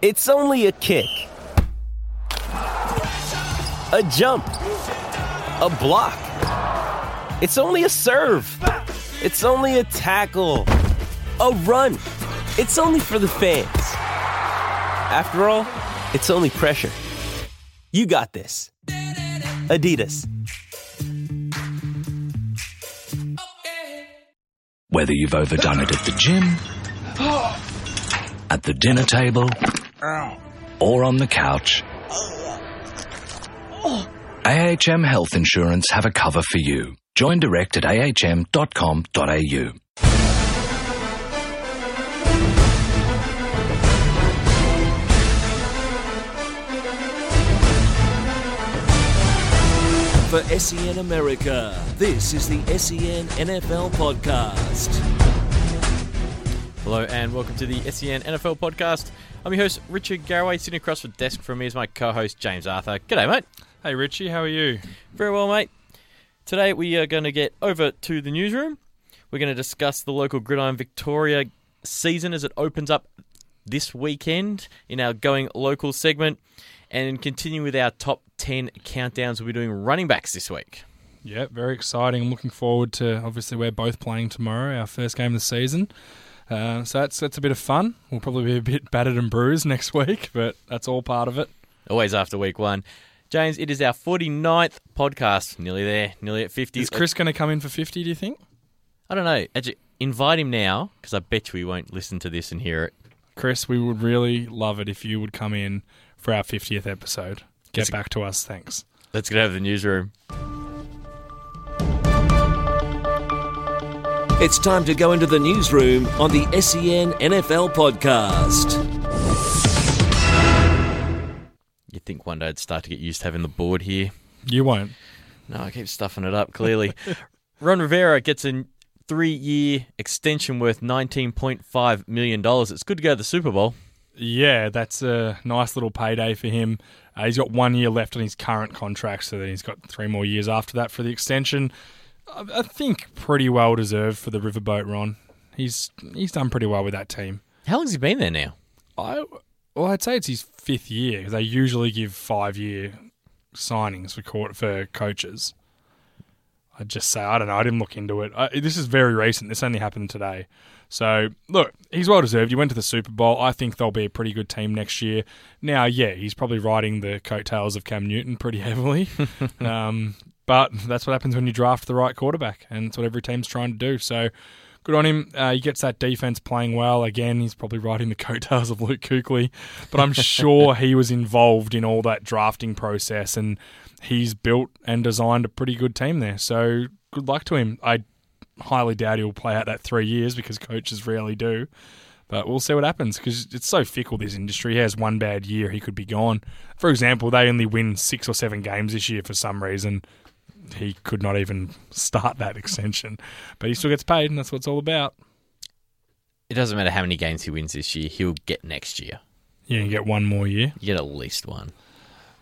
It's only a kick, a jump, a block. It's only a serve. It's only a tackle, a run. It's only for the fans. After all, it's only pressure. You got this. Adidas. Whether you've overdone it at the gym, at the dinner table, or on the couch, AHM Health Insurance have a cover for you. Join direct at ahm.com.au. For SEN America, this is the SEN NFL Podcast. Hello and welcome to the SEN NFL podcast. I'm your host, Richard Garraway. Sitting across the desk from me is my co host, James Arthur. G'day, mate. Hey Richie, how are you? Very well, mate. Today we are going to get over to the newsroom. We're going to discuss the local Gridiron Victoria season as it opens up this weekend in our Going Local segment and continue with our top 10 countdowns. We'll be doing running backs this week. Yeah, very exciting. I'm looking forward to. Obviously, we're both playing tomorrow, our first game of the season. Uh, so that's that's a bit of fun. We'll probably be a bit battered and bruised next week, but that's all part of it. Always after week one. James, it is our 49th podcast. Nearly there, nearly at 50. Is Chris going to come in for 50? Do you think? I don't know. Actually, invite him now because I bet you he won't listen to this and hear it. Chris, we would really love it if you would come in for our 50th episode. Get It's- back to us, thanks. Let's get over to the newsroom. It's time to go into the newsroom on the SEN NFL Podcast. You'd think one day I'd start to get used to having the board here. You won't. No, I keep stuffing it up, clearly. Ron Rivera gets a three year extension worth $19.5 million. It's good to go to the Super Bowl. Yeah, that's a nice little payday for him. Uh, he's got one year left on his current contract, so then he's got three more years after that for the extension. I, think pretty well deserved for the Riverboat Ron. He's he's done pretty well with that team. How long's he been there now? I well, I'd say it's his fifth year they usually give five year signings for court for coaches. I'd just say I don't know. I didn't look into it. I, this is very recent. This only happened today. So look, he's well deserved. He went to the Super Bowl. I think they'll be a pretty good team next year. Now, yeah, he's probably riding the coattails of Cam Newton pretty heavily. um, but that's what happens when you draft the right quarterback, and that's what every team's trying to do. So good on him. Uh, he gets that defense playing well. Again, he's probably riding the coattails of Luke Kuechly, but I'm sure he was involved in all that drafting process, and he's built and designed a pretty good team there. So good luck to him. I highly doubt he'll play out that three years because coaches rarely do. But we'll see what happens because it's so fickle, this industry. He has one bad year, he could be gone. For example, they only win six or seven games this year for some reason. He could not even start that extension. But he still gets paid, and that's what it's all about. It doesn't matter how many games he wins this year, he'll get next year. Yeah, you get one more year. You get at least one.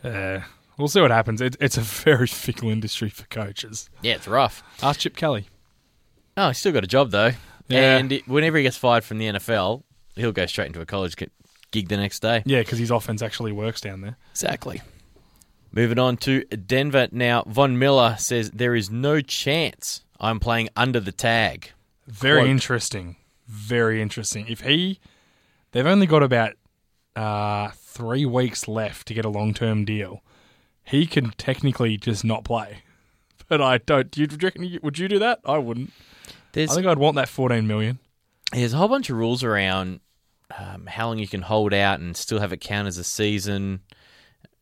Uh, we'll see what happens. It, it's a very fickle industry for coaches. Yeah, it's rough. Ask Chip Kelly. Oh, he's still got a job, though. Yeah. And it, whenever he gets fired from the NFL, he'll go straight into a college gig the next day. Yeah, because his offense actually works down there. Exactly. Moving on to Denver now. Von Miller says there is no chance I'm playing under the tag. Very Quote. interesting. Very interesting. If he, they've only got about uh, three weeks left to get a long term deal. He can technically just not play. But I don't. Do you reckon? Would you do that? I wouldn't. There's I think I'd want that fourteen million. there's a whole bunch of rules around um, how long you can hold out and still have it count as a season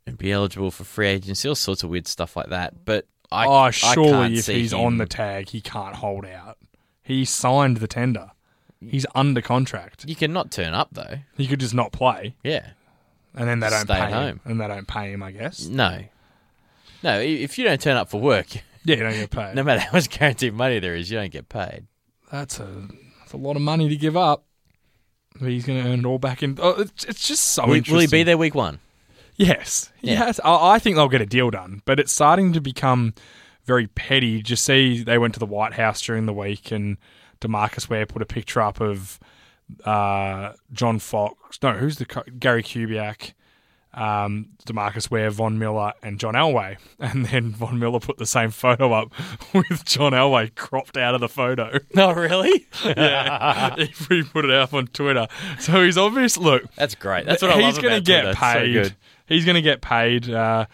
and be eligible for free agency, all sorts of weird stuff like that. But I, oh, I surely can't if he's him- on the tag, he can't hold out. He signed the tender. He's under contract. you can not turn up though. He could just not play, Yeah, and then they don't Stay pay at him. home. And they don't pay him, I guess. no, no. If you don't turn up for work, Yeah, you don't get paid. no matter how much guaranteed money there is, you don't get paid. That's a that's a lot of money to give up. But he's going to earn it all back in. Oh, it's, it's just so Will, will he be there week one? Yes, Yeah. yes. I, I think they'll get a deal done, but it's starting to become very petty. Just see, they went to the White House during the week, and Demarcus Ware put a picture up of uh, John Fox. No, who's the co- Gary Kubiak, um, Demarcus Ware, Von Miller, and John Elway. And then Von Miller put the same photo up with John Elway cropped out of the photo. No, really? yeah, he put it up on Twitter. So he's obvious. Look, That's great. That's what I he's love gonna get Twitter. It's so paid. good. He's going to get paid. Uh,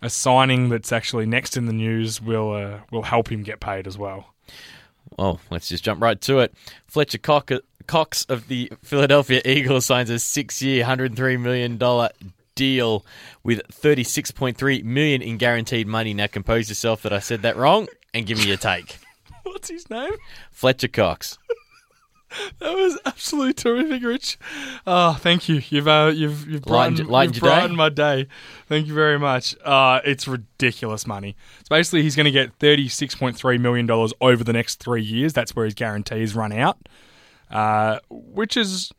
a signing that's actually next in the news will uh, will help him get paid as well. Well, let's just jump right to it. Fletcher Cox, of the Philadelphia Eagles signs a six-year, $103 million deal with 36.3 million in guaranteed money. Now compose yourself that I said that wrong and give me your take. What's his name? Fletcher Cox. That was absolutely terrific, Rich. Oh, thank you. You've uh, you've you've brightened, lightened you've your day? my day. Thank you very much. Uh, it's ridiculous money. So basically, he's going to get thirty six point three million dollars over the next three years. That's where his guarantees run out, uh, which is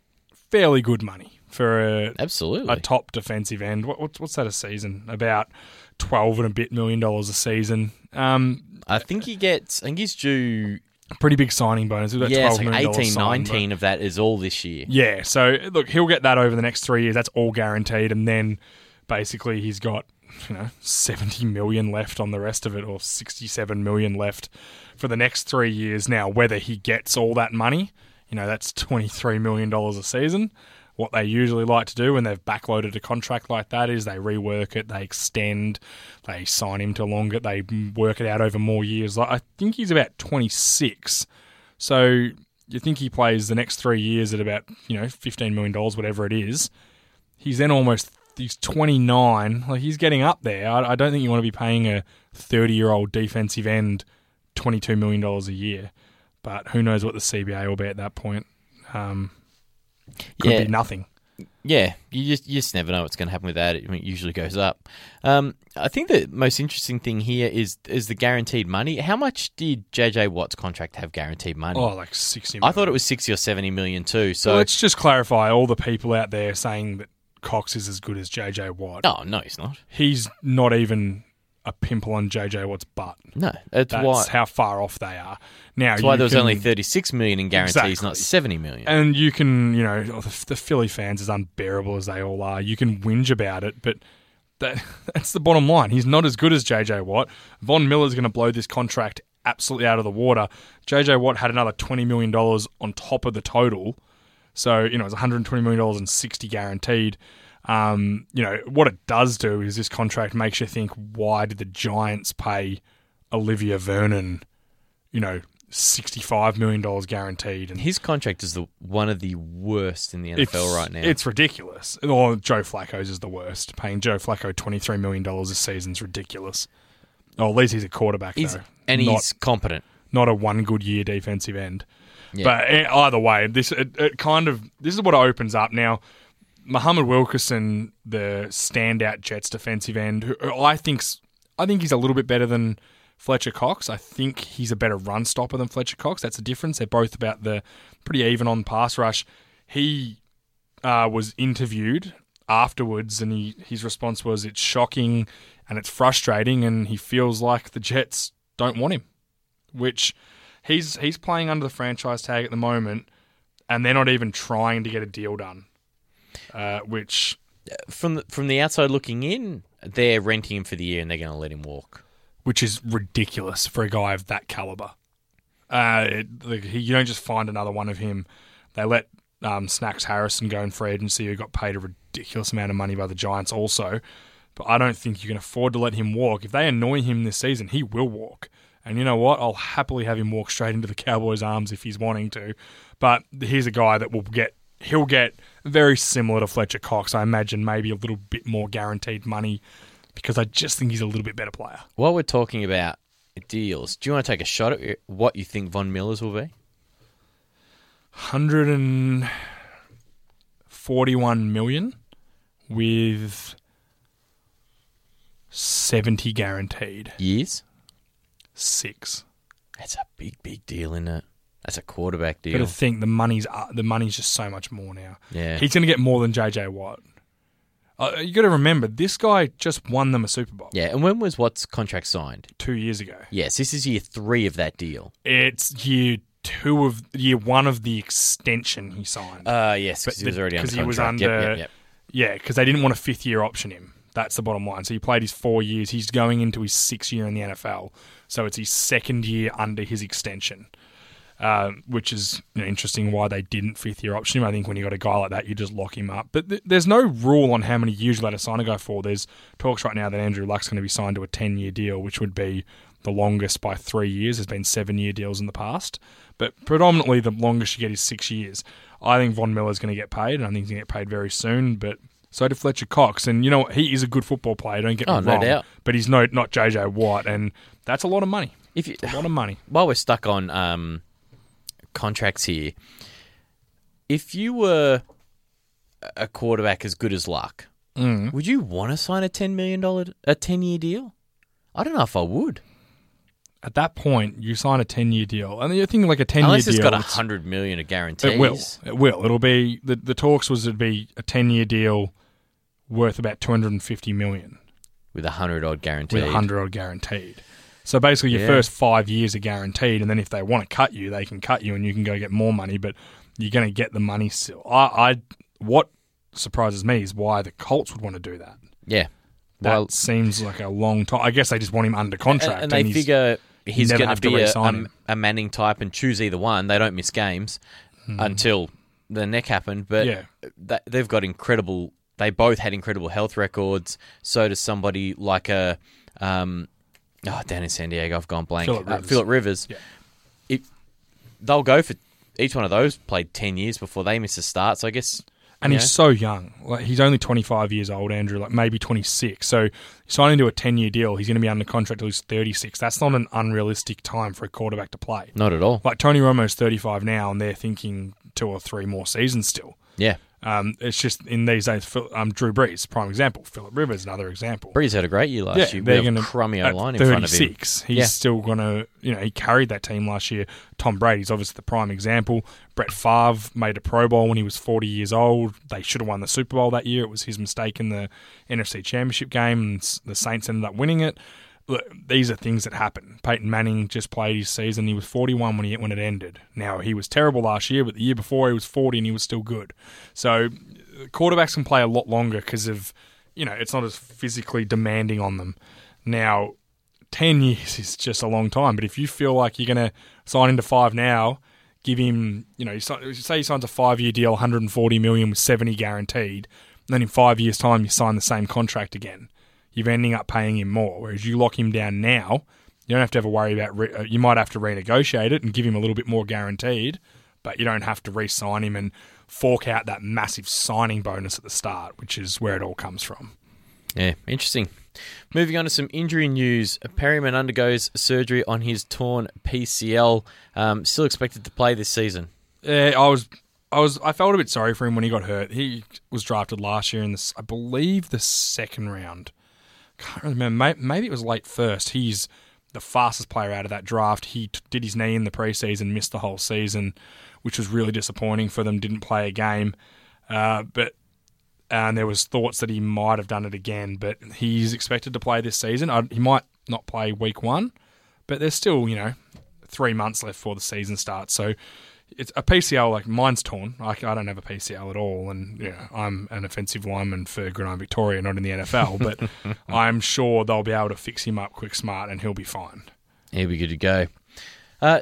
fairly good money for a, Absolutely. a top defensive end. What, what's what's that a season? About twelve and a bit million dollars a season. Um, I think he gets, I think he's due, pretty big signing bonus. Got yeah, it's like million dollars 18, signed, but- 19 of that is all this year. Yeah, so look, he'll get that over the next three years. That's all guaranteed, and then basically he's got you know seventy million left on the rest of it, or sixty-seven million left for the next three years. Now, whether he gets all that money, you know, that's twenty-three million dollars a season. What they usually like to do when they've backloaded a contract like that is they rework it, they extend, they sign him to longer, they work it out over more years. Like I think he's about twenty-six. So you think he plays the next three years at about you know fifteen million dollars, whatever it is. He's then almost he's twenty nine. Like he's getting up there. I, I don't think you want to be paying a thirty year old defensive end twenty two million dollars a year. But who knows what the CBA will be at that point? Um, could Yeah. be nothing. Yeah, you just you just never know what's going to happen with that. It usually goes up. Um, I think the most interesting thing here is is the guaranteed money. How much did JJ Watt's contract have guaranteed money? Oh, like sixty. I thought it was sixty or seventy million too. So So let's just clarify all the people out there saying that Cox is as good as JJ Watt. No, no, he's not. He's not even a pimple on JJ Watt's butt. No, that's, That's why. how far off they are. Now, That's why there was can- only thirty six million in guarantees, Exactly. not seventy million. And you can, you know, oh, the, the Philly fans, as unbearable as they all are, you can whinge about it, but that that's the bottom line. He's not as good as JJ Watt. Von Miller's going to blow this contract absolutely out of the water. JJ Watt had another $20 million on top of the total. So, you know, it's $120 million and and 60 guaranteed. Um, you know, what it does do is this contract makes you think, why did the Giants pay Olivier Vernon, you know, $65 million guaranteed? And His contract is the one of the worst in the NFL right now. it's ridiculous. Or Joe Flacco's is the worst. Paying Joe Flacco twenty three million dollars a season is ridiculous. Oh, at least he's a quarterback He's- though, and not, he's competent. not a one good year defensive end. Yeah. But eh, either way, this it, it kind of this is what it opens up now. Muhammad Wilkerson, the standout Jets defensive end, who I think's I think he's a little bit better than Fletcher Cox. I think he's a better run stopper than Fletcher Cox. That's the difference. They're both about the pretty even on pass rush. He uh, was interviewed afterwards, and he his response was, "It's shocking and it's frustrating, and he feels like the Jets don't want him." Which he's he's playing under the franchise tag at the moment, and they're not even trying to get a deal done. Uh, which From the, from the outside looking in, they're renting him for the year and they're going to let him walk. which is ridiculous for a guy of that caliber. Uh, it, like, he, you don't just find another one of him. They let um, Snacks Harrison go in free agency, who got paid a ridiculous amount of money by the Giants, also. But I don't think you can afford to let him walk. If they annoy him this season, he will walk. And you know what? I'll happily have him walk straight into the Cowboys' arms if he's wanting to. But he's a guy that will get. He'll get very similar to Fletcher Cox. I imagine maybe a little bit more guaranteed money because I just think he's a little bit better player. While we're talking about deals, do you want to take a shot at what you think Von Miller's will be? 141 million with 70 guaranteed. Years? Six. That's a big, big deal, isn't it? That's a quarterback deal. Got to think the money's uh, the money's just so much more now. Yeah. He's going to get more than JJ Watt. Uh, you got to remember this guy just won them a Super Bowl yeah, and when was Watt's contract signed? two years ago. Yes, this is year three of that deal. It's year two of year one of the extension he signed. Uh, yes, because he was already under he was contract. Yep, under- yep, yep. Yeah, because they didn't want a fifth year option him. That's the bottom line. So he played his four years. He's going into his sixth year in the NFL. So it's his second year under his extension, um, which is you know, interesting why they didn't fifth year option him. I think when you got a guy like that, you just lock him up. But th- there's no rule on how many years you let a signer go for. There's talks right now that Andrew Luck's going to be signed to a 10 year deal, which would be the longest by three years. There's been seven year deals in the past. But predominantly, the longest you get is six years. I think Von Miller's going to get paid, and I think he's going to get paid very soon. But so did Fletcher Cox, and you know he is a good football player. Don't get Oh, me no wrong, doubt. but he's no not JJ Watt, and that's a lot of money. If you, A lot of money. while we're stuck on um, contracts here, if you were a quarterback as good as Luck, Mm. would you want to sign a ten million dollar a ten year deal? I don't know if I would, At that point, you sign a ten year deal, and you're thinking like a ten year deal. unless it's got a hundred million of guarantees. It will. It will. It'll be the the talks was it'd be a ten year deal worth about two hundred and fifty million with a hundred odd guaranteed. with a hundred odd guaranteed. So basically, your Yeah. first five years are guaranteed, and then if they want to cut you, they can cut you, and you can go get more money. But you're going to get the money still. I, I what surprises me is why the Colts would want to do that. Yeah. That Well, seems like a long time. I guess they just want him under contract, and, and they he's- figure he's going have to be a, a, a Manning type and choose either one. They don't miss games until the neck happened. But. Yeah. th- they've got incredible. They both had incredible health records. So does somebody like a. Um, oh, down in San Diego, I've gone blank. Phillip Uh, Rivers. Phillip Rivers. Yeah. If they'll go for each one of those played ten years before they miss a start. So I guess. And he's know, so young. Like he's only 25 years old, Andrew, like maybe 26. So signing to a 10-year deal, he's going to be under contract till he's 36. That's not an unrealistic time for a quarterback to play. not at all. Like Tony Romo's 35 now, and they're thinking two or three more seasons still. Yeah. Um, it's just in these days. Um, Drew Brees, prime example. Philip Rivers, another example. Brees had a great year last Yeah, year. they're going to crummy O line in front of him. 36. He's Yeah. still going to, you know, he carried that team last year. Tom Brady's obviously the prime example. Brett Favre made a Pro Bowl when he was 40 years old. They should have won the Super Bowl that year. It was his mistake in the NFC Championship game, and the Saints ended up winning it. Look, these are things that happen. Peyton Manning just played his season. He was 41 when he when it ended. Now he was terrible last year, but the year before he was 40 and he was still good. So quarterbacks can play a lot longer because of you know it's not as physically demanding on them. Now, 10 years is just a long time, but if you feel like you're going to sign into five now, give him, you know, say he signs a five year deal, 140 million with 70 guaranteed, and then in five years' time you sign the same contract again, you're ending up paying him more. Whereas you lock him down now, you don't have to ever worry about, re- uh, you might have to renegotiate it and give him a little bit more guaranteed, but you don't have to re sign him and fork out that massive signing bonus at the start, which is where it all comes from. Yeah, interesting. Moving on to some injury news. Perriman undergoes surgery on his torn PCL. Um, still expected to play this season. Yeah, I was, I was, I felt a bit sorry for him when he got hurt. He was drafted last year in this, I believe, the second round. Can't remember. Maybe it was late first. He's the fastest player out of that draft. He t- did his knee in the preseason, missed the whole season, which was really disappointing for them. Didn't play a game, uh, but and there was thoughts that he might have done it again. But he's expected to play this season. I, he might not play week one, but there's still you know three months left before the season starts. So it's a PCL like mine's torn. I, I don't have a PCL at all, and yeah, I'm an offensive lineman for Gridiron Victoria, not in the NFL. But I'm sure they'll be able to fix him up quick, smart, and he'll be fine. He'll be good to go. Uh,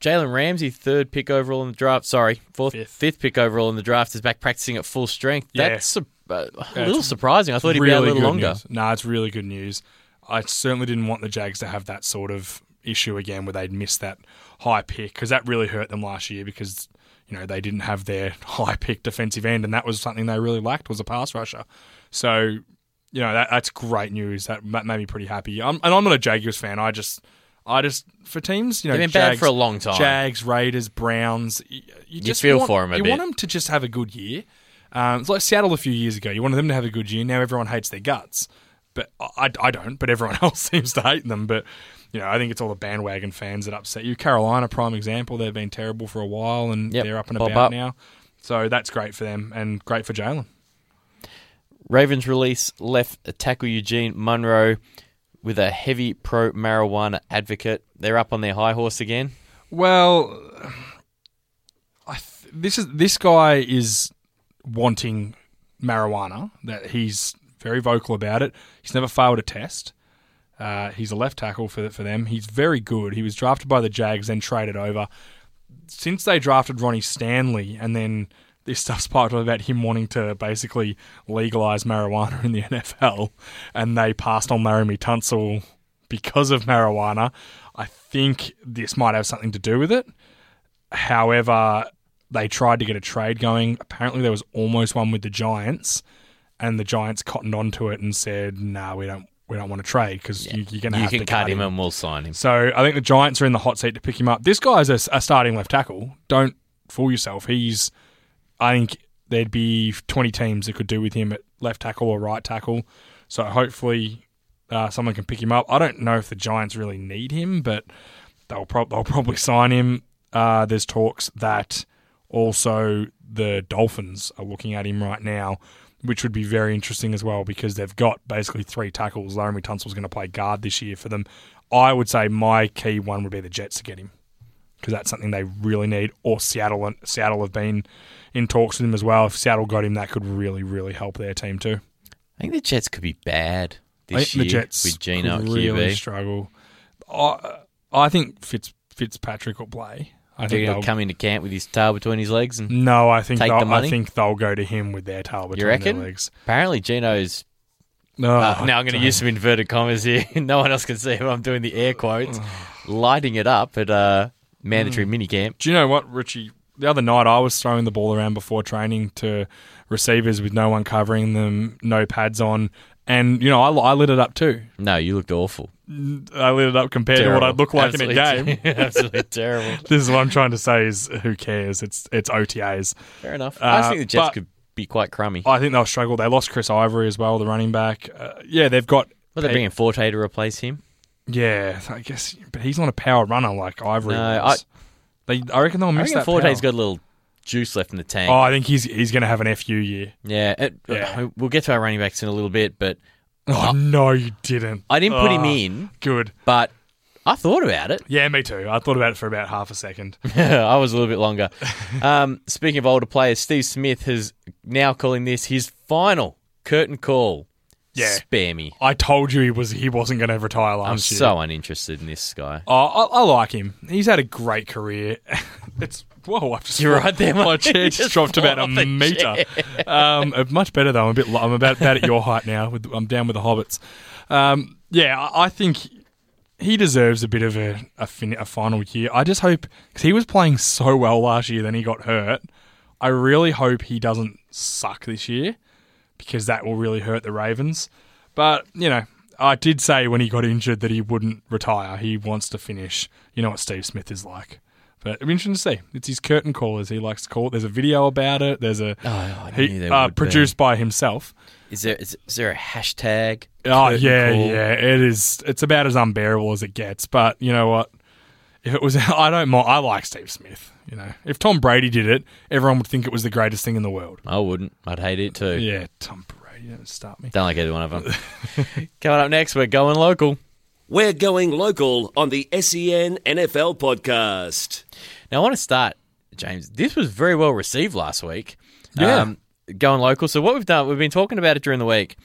Jalen Ramsey, third pick overall in the draft. Sorry, fourth, Fifth. fifth pick overall in the draft, is back practicing at full strength. Yeah. That's a, a Yeah, little surprising. I thought he'd be out a little longer. News. No, it's really good news. I certainly didn't want the Jags to have that sort of issue again where they'd miss that high pick because that really hurt them last year because you know they didn't have their high pick defensive end and that was something they really lacked was a pass rusher. So you know that that's great news. That ma- made me pretty happy. I'm, and I'm not a Jaguars fan. I just I just for teams you know They've been bad for a long time. Jags, Raiders, Browns. You, you just feel want, for 'em a You bit. want them to just have a good year. Um, it's like Seattle a few years ago. You wanted them to have a good year. Now everyone hates their guts. But I, I don't. But everyone else seems to hate them. But you know, I think it's all the bandwagon fans that upset you. Carolina, prime example. They've been terrible for a while, and Yep, they're up and pop about up. now. So that's great for them, and great for Jalen. Ravens release left tackle Eugene Monroe with a heavy pro marijuana advocate. They're up on their high horse again. Well, I th- this is this guy is wanting marijuana. That he's very vocal about it. He's never failed a test. Uh, he's a left tackle for for them. He's very good. He was drafted by the Jags, then traded over. Since they drafted Ronnie Stanley, and then this stuff's piped up about him wanting to basically legalize marijuana in the NFL, and they passed on Laremy Tunsil because of marijuana. I think this might have something to do with it. However, they tried to get a trade going. Apparently, there was almost one with the Giants, and the Giants cottoned onto it and said, "No, nah, we don't. We don't want to trade because you, you're going to You have can to cut him and we'll sign him. so I think the Giants are in the hot seat to pick him up. This guy's a, a starting left tackle. Don't fool yourself. He's, I think there'd be 20 teams that could do with him at left tackle or right tackle. So hopefully uh, someone can pick him up. I don't know if the Giants really need him, but they'll, prob- they'll probably sign him. Uh, there's talks that also the Dolphins are looking at him right now, which would be very interesting as well because they've got basically three tackles. Laremy Tunsil's going to play guard this year for them. I would say my key one would be the Jets to get him because that's something they really need. Or Seattle and Seattle have been in talks with him as well. If Seattle got him, that could really, really help their team too. I think the Jets could be bad I this think year the Jets with Geno really QB. struggle. I, I think Fitz Fitzpatrick will play. I think they'll come into camp with his tail between his legs, and No, I think Take they'll, the money? I think they'll go to him with their tail between you reckon? their legs. Apparently, Geno's. No, Uh, now I'm going to use some inverted commas here. no one else can see what I'm doing the air quotes, lighting it up at uh, mandatory Mm. minicamp. Do you know what, Richie? The other night I was throwing the ball around before training to receivers with no one covering them, no pads on, and you know I, I lit it up too. No, you looked awful. I lit it up compared to what I'd look like in a game. ter- Absolutely terrible. this is what I'm trying to say: is who cares? It's it's OTAs. Fair enough. I Uh, think the Jets could be quite crummy. I think they'll struggle. They lost Chris Ivory as well, the running back. Uh, yeah, they've got. Well, they're bringing Forte to replace him. Yeah, I guess, but he's not a power runner like Ivory No, was. They, I reckon they'll I miss reckon that. Forte's power. got a little juice left in the tank. Oh, I think he's he's going to have an FU year. yeah, it- Yeah. we'll get to our running backs in a little bit, but Oh no, you didn't. I didn't put him Oh, in, Good. but I thought about it. Yeah, me too. I thought about it for about half a second. I was a little bit longer. Um, speaking of older players, Steve Smith has now calling this his final curtain call. Yeah. Spare me. I told you he was he wasn't going to retire last I'm year. so uninterested in this guy. Oh, I, I like him. He's had a great career. it's whoa, I've just You're right there, My mate. chair just just dropped about a fall off the meter. Um, much better though. I'm a bit. I'm about, about at your height now. With, I'm down with the hobbits. Um, yeah, I, I think he deserves a bit of a a, fin- a final year. I just hope because he was playing so well last year, then he got hurt. I really hope he doesn't suck this year because that will really hurt the Ravens. But you know, I did say when he got injured that he wouldn't retire. He wants to finish. You know what Steve Smith is like. But it'll be interesting to see. It's his curtain call, as he likes to call it. There's a video about it. There's a Oh, I he, there uh, would be. produced by himself. Is there is, is there a hashtag? Oh yeah, call? yeah. It is. It's about as unbearable as it gets. But you know what? If it was, I don't mind. I like Steve Smith. You know, if Tom Brady did it, everyone would think it was the greatest thing in the world. I wouldn't. I'd hate it too. Yeah, Tom Brady. Don't start me. Don't like either one of them. Coming up next, we're going local. We're going local on the SEN NFL podcast. Now, I want to start, James. This was very well received last week. Yeah. going local. So, what we've done, we've been talking about it during the week.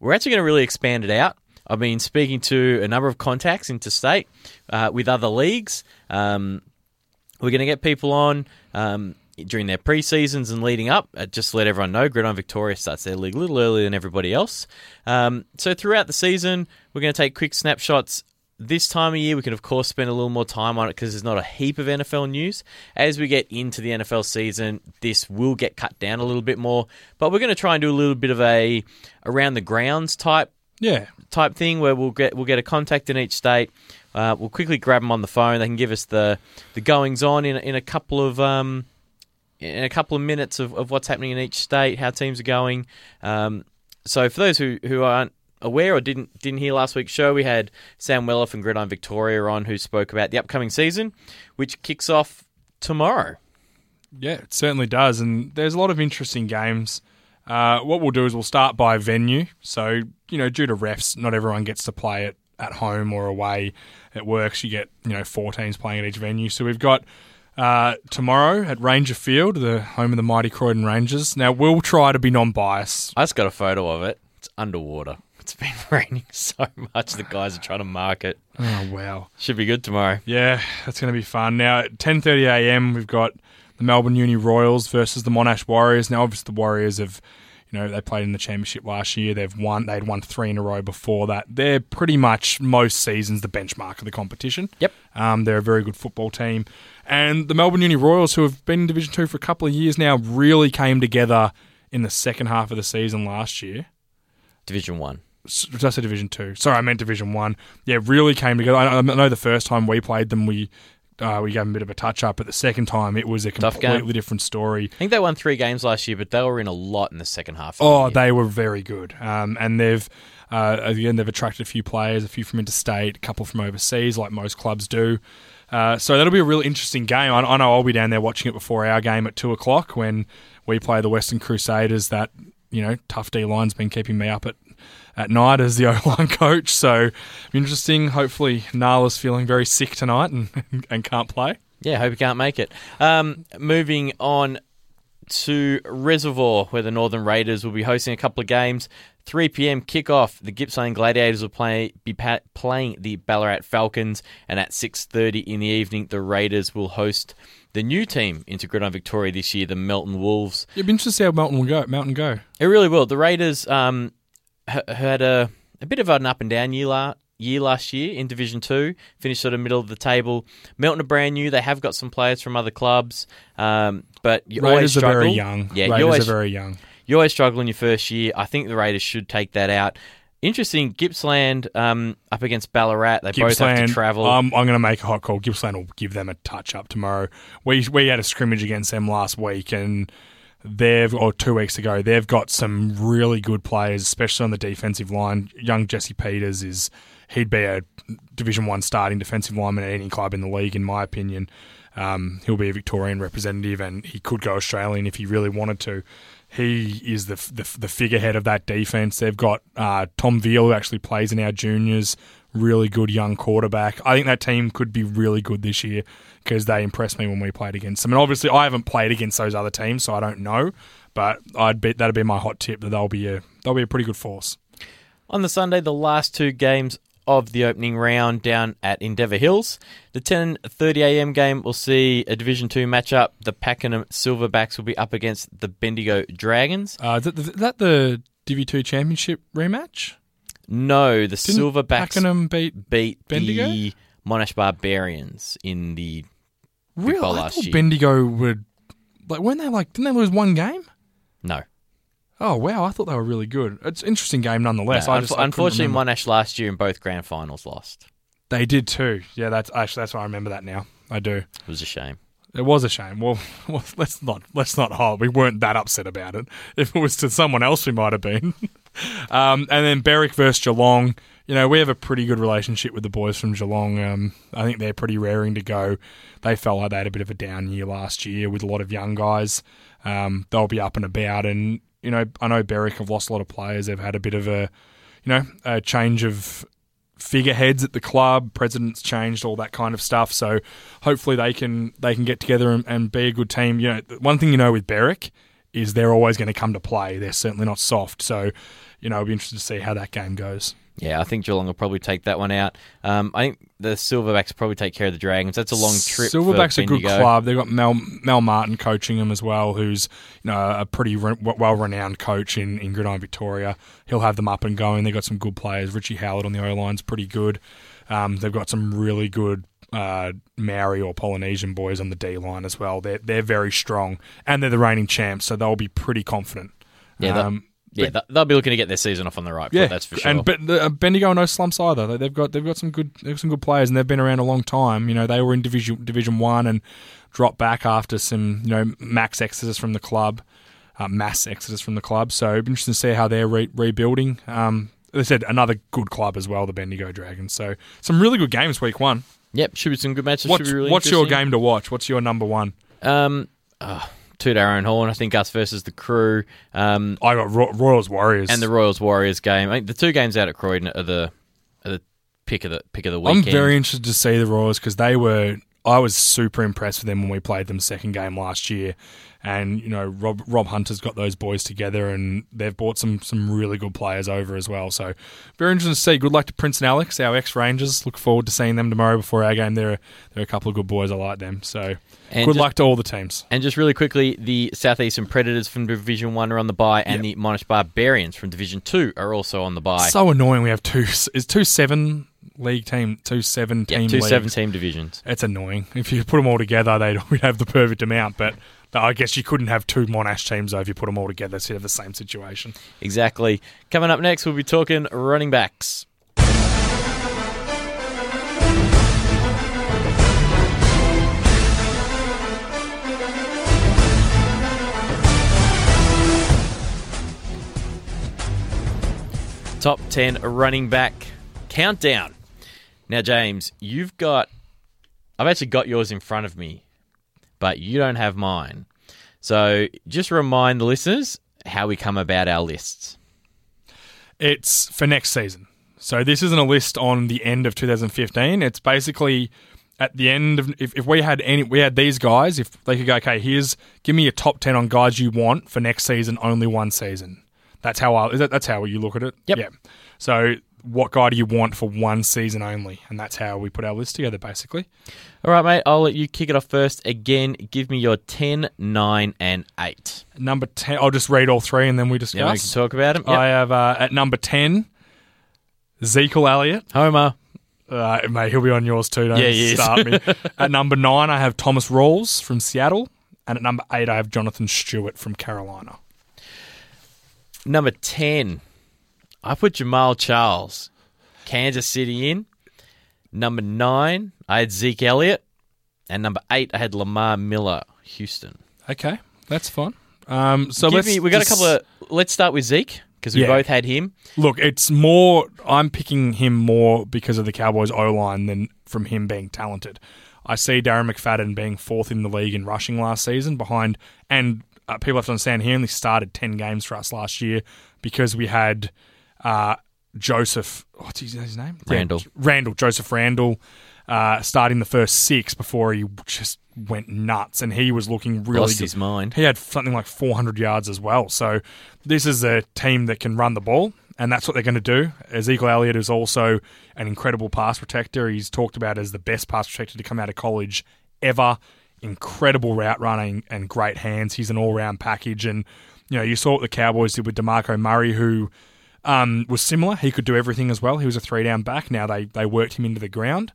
We're actually going to really expand it out. I've been speaking to a number of contacts interstate uh, with other leagues. Um, we're going to get people on um, during their pre seasons and leading up. Uh, just to let everyone know, Gridiron Victoria starts their league a little earlier than everybody else. Um, so, throughout the season, we're going to take quick snapshots this time of year, we can of course spend a little more time on it because there's not a heap of NFL news. As we get into the NFL season, this will get cut down a little bit more, but we're going to try and do a little bit of a around the grounds type Yeah, type thing where we'll get we'll get a contact in each state. Uh, we'll quickly grab them on the phone. They can give us the the goings on in in a couple of um, in a couple of minutes of, of what's happening in each state, how teams are going. Um, so for those who, who aren't aware or didn't didn't hear last week's show, we had Sam Welloff and Gridiron Victoria on who spoke about the upcoming season, which kicks off tomorrow. yeah, it certainly does. And there's a lot of interesting games. Uh, what we'll do is we'll start by venue. So you know, due to refs, not everyone gets to play at at home or away, it works. You get you know four teams playing at each venue. So we've got uh, tomorrow at Ranger Field, the home of the mighty Croydon Rangers. Now we'll try to be non-biased. I just got a photo of it. It's underwater. It's been raining so much. The guys are trying to mark it. Oh wow. Should be good tomorrow. Yeah, that's going to be fun. Now at 10:30 a.m. we've got the Melbourne Uni Royals versus the Monash Warriors. Now obviously the Warriors have you know, they played in the championship last year. They've won they'd won 3 in a row before that. They're pretty much most seasons the benchmark of the competition. Yep. Um, they're a very good football team. And the Melbourne Uni Royals who have been in Division 2 for a couple of years now really came together in the second half of the season last year. Division 1. Just a Division Two. Sorry, I meant Division One. Yeah, really came together. I I know the first time we played them, we uh, we gave them a bit of a touch up. But the second time, it was a completely different story. I think they won three games last year, but they were in a lot in the second half. the Oh, year. they were very good. Um, and they've uh, again they've attracted a few players, a few from interstate, a couple from overseas, like most clubs do. Uh, so that'll be a really interesting game. I, I know I'll be down there watching it before our game at two o'clock when we play the Western Crusaders. That you know tough D line's been keeping me up at at night as the O line coach. So interesting. Hopefully Nala's feeling very sick tonight and and can't play. Yeah, hope he can't make it. Um, moving on to Reservoir, where the Northern Raiders will be hosting a couple of games. 3 p.m. kickoff. The Gippsland Gladiators will play be pa- playing the Ballarat Falcons, and at 6:30 in the evening, the Raiders will host the new team into Gridiron Victoria this year, the Melton Wolves. It'd be interesting to see how Melton will go. Mountain go. It really will. The Raiders um, had a, a bit of an up and down year, la- year last year in Division Two. Finished sort of middle of the table. Melton are brand new. They have got some players from other clubs, um, but you always Raiders are very young. Yeah, Raiders you always are very young. you always struggle in your first year. I think the Raiders should take that out. Interesting, Gippsland um, up against Ballarat. They both have to travel. Um, I'm going to make a hot call. Gippsland will give them a touch up tomorrow. We we had a scrimmage against them last week, and they've or two weeks ago they've got some really good players, especially on the defensive line. Young Jesse Peters is he'd be a Division One starting defensive lineman at any club in the league, in my opinion. Um, he'll be a Victorian representative, and he could go Australian if he really wanted to. He is the the, the figurehead of that defense. They've got uh, Tom Veal, who actually plays in our juniors, really good young quarterback. I think that team could be really good this year because they impressed me when we played against them. And obviously, I haven't played against those other teams, so I don't know. But I'd bet that'd be my hot tip that they'll be a they'll be a pretty good force. On the Sunday, the last two games of the opening round down at Endeavour Hills. The 10:30 a.m. game will see a Division Two matchup. The Pakenham Silverbacks will be up against the Bendigo Dragons. Uh, is, that the Divi Two Championship rematch? No, the Didn't Silverbacks Pakenham beat beat Bendigo? the Monash Barbarians in the Really? Bowl I last thought year. Bendigo would like weren't they like didn't they lose one game? no. Oh wow, I thought they were really good. It's an interesting game nonetheless. No, I unf- just, I couldn't unfortunately, remember. Monash last year in both grand finals lost. they did too. Yeah, that's actually that's why I remember that now. I do. It was a shame. It was a shame. Well, well let's not let's not hold. We weren't that upset about it. If it was to someone else, we might have been. um, and then Berwick versus Geelong. You know, we have a pretty good relationship with the boys from Geelong. Um, I think they're pretty raring to go. They felt like they had a bit of a down year last year with a lot of young guys. Um, they'll be up and about, and you know, I know Berwick have lost a lot of players. They've had a bit of a, you know, a change of figureheads at the club, presidents changed, all that kind of stuff. So hopefully they can they can get together and, and be a good team. You know, one thing you know with Berwick is they're always going to come to play. They're certainly not soft. So you know, it'll be interested to see how that game goes. Yeah, I think Geelong will probably take that one out. Um, I think the Silverbacks probably take care of the Dragons. That's a long trip. Silverback's a good club. They've got Mel Mel Martin coaching them as well, who's you know a pretty re- well renowned coach in in Gridiron Victoria. He'll have them up and going. They've got some good players. Richie Howard on the O line's pretty good. Um, they've got some really good uh, Maori or Polynesian boys on the D line as well. They're they're very strong, and they're the reigning champs, so they'll be pretty confident. Yeah, Um, Yeah, th- they'll be looking to get their season off on the right foot. yeah, that's for sure. And but the, uh, Bendigo are no slumps either. They- They've got they've got some good they've got some good players, and they've been around a long time. You know, they were in division Division One and dropped back after some you know max exodus from the club, uh, mass exodus from the club. So it'd be interesting to see how they're re- rebuilding. Um, I said, another good club as well, the Bendigo Dragons. So some really good games week one. Yep, should be some good matches. What's, really what's your game to watch? What's your number one? Um, oh, toot our own horn. I think us versus the Crew. Um, I got Ro- Royals Warriors and the Royals Warriors game. I think the two games out at Croydon are the are the pick of the pick of the weekend. I'm very interested to see the Royals because they were. I was super impressed with them when we played them second game last year, and you know Rob Rob Hunter's got those boys together, and they've brought some some really good players over as well. So very interesting to see. Good luck to Prince and Alex, our ex Rangers. Look forward to seeing them tomorrow before our game. They're they're a couple of good boys. I like them. So And good just- luck to all the teams. And just really quickly, the Southeastern Predators from Division One are on the bye, and the Monash Barbarians from Division Two are also on the bye. So annoying. We have two. Is two seven league team, two seven yeah, team two leagues. seven-team divisions. It's annoying. If you put them all together, they'd we'd have the perfect amount. But I guess you couldn't have two Monash teams though if you put them all together, so you have the same situation. Exactly. Coming up next, we'll be talking running backs. Top 10 running back countdown. Now, James, you've got. I've actually got yours in front of me, but you don't have mine. So just remind the listeners how we come about our lists. It's for next season. So this isn't a list on the end of 2015. It's basically at the end of if, if we had any we had these guys, if they could go, okay, here's give me a top ten on guys you want for next season, only one season. That's how I that, that's how you look at it. Yep. Yeah. So what guy do you want for one season only? And that's how we put our list together, basically. All right, mate, I'll let you kick it off first. Again, give me your 10, 9, and 8. Number ten, I'll just read all three and then we Yeah, we can talk about them. I have uh, at number ten, Ezekiel Elliott. Homer. Uh, mate, he'll be on yours too. Don't Yeah, start me. at number nine, I have Thomas Rawls from Seattle, and at number eight, I have Jonathan Stewart from Carolina. Number 10, I put Jamaal Charles, Kansas City in. Number 9, I had Zeke Elliott. And number 8, I had Lamar Miller, Houston. Okay, that's fine. Um, so Give let's me, we got just- a couple of. Let's start with Zeke, because we Yeah. both had him. Look, it's more. I'm picking him more because of the Cowboys' O line than from him being talented. I see Darren McFadden being fourth in the league in rushing last season, behind and uh, people have to understand he only started ten games for us last year because we had uh, Joseph. What's his, his name? Randle. Randle. Joseph Randle. Uh, starting the first six before he just went nuts, and he was looking really Lost good. his mind. He had something like 400 yards as well. So this is a team that can run the ball, and that's what they're going to do. Ezekiel Elliott is also an incredible pass protector. He's talked about as the best pass protector to come out of college ever. Incredible route running and great hands. He's an all-round package, and you know you saw what the Cowboys did with Demarco Murray, who um, was similar. He could do everything as well. He was a three-down back. Now they they worked him into the ground.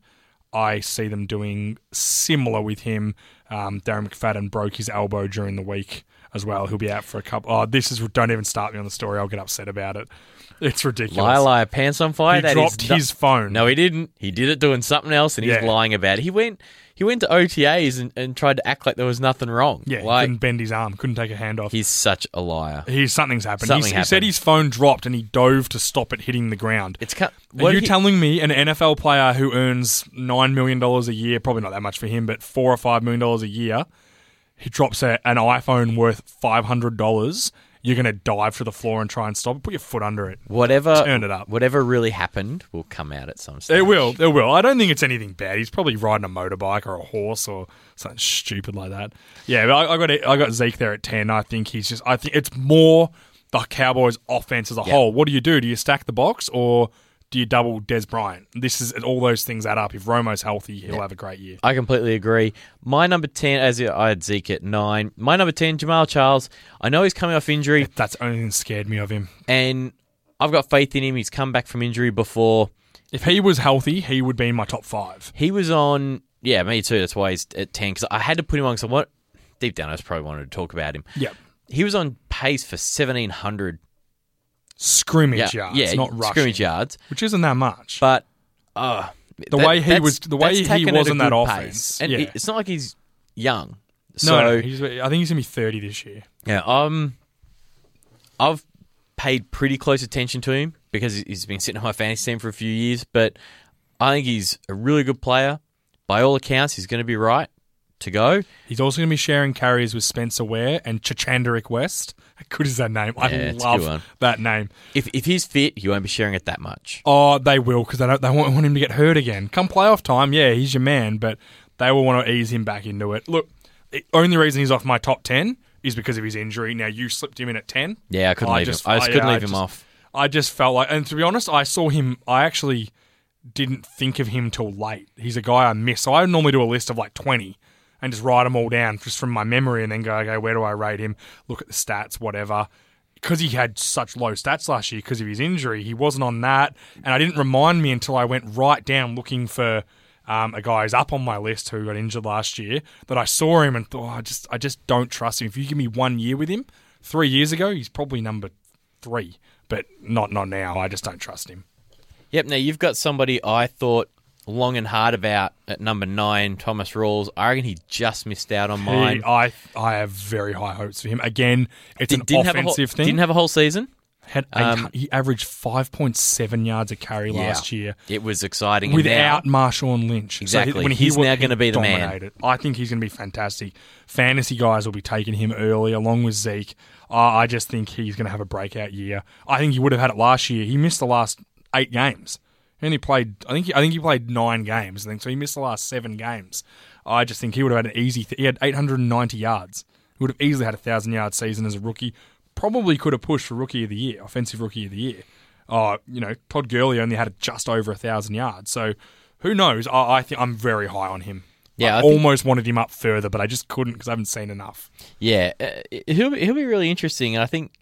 I see them doing similar with him. Um, Darren McFadden broke his elbow during the week as well. He'll be out for a couple. Oh, this is don't even start me on the story. I'll get upset about it. It's ridiculous. Liar, liar, pants on fire. He That is dropped nu- his phone. No, he didn't. He did it doing something else, and he's Yeah. lying about it. He went. He went to OTAs and, and tried to act like there was nothing wrong. yeah, he like couldn't bend his arm, couldn't take a hand off. he's such a liar. He's something's happened. Something He's- he said his phone dropped and he dove to stop it hitting the ground. It's cut. Are you telling me an NFL player who earns nine million dollars a year, probably not that much for him, but four or five million dollars a year, he drops a, an iPhone worth five hundred dollars, you're going to dive to the floor and try and stop it? Put your foot under it. whatever Turn it up. Whatever really happened will come out at some stage. It will. It will. I don't think it's anything bad. He's probably riding a motorbike or a horse or something stupid like that. Yeah, but I, I got I got Zeke there at ten. I think he's just. I think it's more the Cowboys' offense as a Yeah. whole. What do you do? Do you stack the box or do you double Dez Bryant? This is all those things add up. If Romo's healthy, he'll have a great year. I completely agree. My number ten, as I had Zeke at nine. My number ten, Jamaal Charles. I know he's coming off injury, That's only thing scared me of him. and I've got faith in him. He's come back from injury before. If he was healthy, he would be in my top five. He was on. Yeah, me too. That's why he's at ten because I had to put him on. Because I want deep down, I just probably wanted to talk about him. Yep. He was on pace for seventeen hundred. Scrimmage Yeah, yards, yeah, not rushing, scrimmage yards. which isn't that much. But uh, The that- way he was- the way he was in that offense, pace. and yeah. it- it's not like he's young. no, no, he's, I think he's gonna be thirty this year. yeah, um, I've paid pretty close attention to him because he's been sitting on my fantasy team for a few years. But I think he's a really good player. By all accounts, he's going to be right. To go. He's also going to be sharing carries with Spencer Ware and Charcandrick West. How good is that name? I Yeah, it's a good one. love that name. If if he's fit, he won't be sharing it that much. Oh, they will because they don't. They won't want him to get hurt again. Come playoff time, yeah, he's your man, but they will want to ease him back into it. Look, the only reason he's off my top ten is because of his injury. Now you slipped him in at ten. Yeah, I couldn't leave him. I just I- couldn't yeah, leave him off. I just felt like, and to be honest, I saw him. I actually didn't think of him till late. He's a guy I miss. So I normally do a list of like twenty and just write them all down just from my memory, and then go, okay, where do I rate him? Look at the stats, whatever. Because he had such low stats last year because of his injury, he wasn't on that, and I didn't remind me until I went right down looking for um, a guy who's up on my list who got injured last year. That I saw him and thought, oh, I just, I just don't trust him. If you give me one year with him, three years ago, he's probably number three, but not not now. I just don't trust him. Yep. Now you've got somebody I thought long and hard about at number nine, Thomas Rawls. I reckon he just missed out on mine. He, I I have very high hopes for him. Again, it's Did- an didn't have a whole, thing. Didn't have a whole season. Had eight- um, he averaged five point seven yards a carry last year. It was exciting. Without now- Marshawn Lynch, So Exactly. when He's wa- now gonna be the man. I think he's going to be fantastic. Fantasy guys will be taking him early, along with Zeke. Uh, I just think he's going to have a breakout year. I think he would have had it last year. He missed the last eight games. He only played. I think. He, I think he played nine games. I think so. He missed the last seven games. I just think he would have had an easy. Th- he had 890 yards. He would have easily had a thousand yard season as a rookie. Probably could have pushed for rookie of the year, offensive rookie of the year. Uh, you know, Todd Gurley only had just over a thousand yards. So who knows? I, I think I'm very high on him. Yeah, I, I think- almost wanted him up further, but I just couldn't because I haven't seen enough. Yeah, uh, he'll he'll be really interesting, I think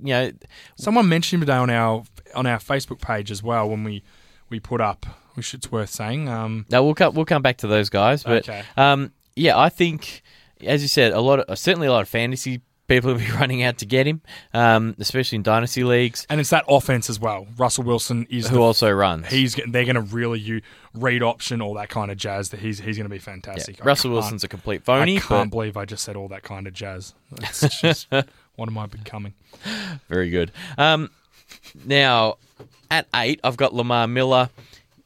you know Someone mentioned him today on our on our Facebook page as well when we we put up, which it's worth saying. Um, No, we'll come. We'll come back to those guys. But Okay. um, yeah, I think, as you said, a lot of certainly a lot of fantasy people will be running out to get him, um, especially in dynasty leagues. and it's that offense as well. Russell Wilson is Who the, also runs? he's they're going to really you read option all that kind of jazz. That he's he's going to be fantastic. I Russell Wilson's a complete phony, I can't believe I just said all that kind of jazz. It's just what am I becoming? very good. Um, now at eight, I've got Lamar Miller.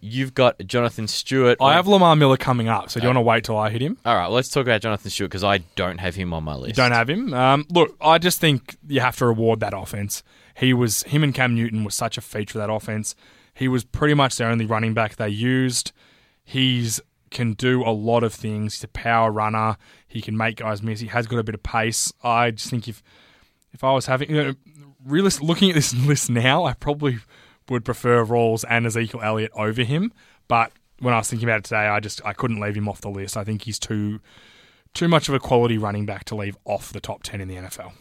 You've got Jonathan Stewart. I have Lamar Miller coming up, so do you want to wait till I hit him? All right, let's talk about Jonathan Stewart because I don't have him on my list. Don't have him. Um, look, I just think you have to reward that offense. He was him and Cam Newton was such a feature of that offense. He was pretty much the only running back they used. He's can do a lot of things. He's a power runner. He can make guys miss. He has got a bit of pace. I just think if if I was having you know, realist looking at this list now, I probably would prefer Rawls and Ezekiel Elliott over him. But when I was thinking about it today, I just I couldn't leave him off the list. I think he's too too much of a quality running back to leave off the top ten in the NFL.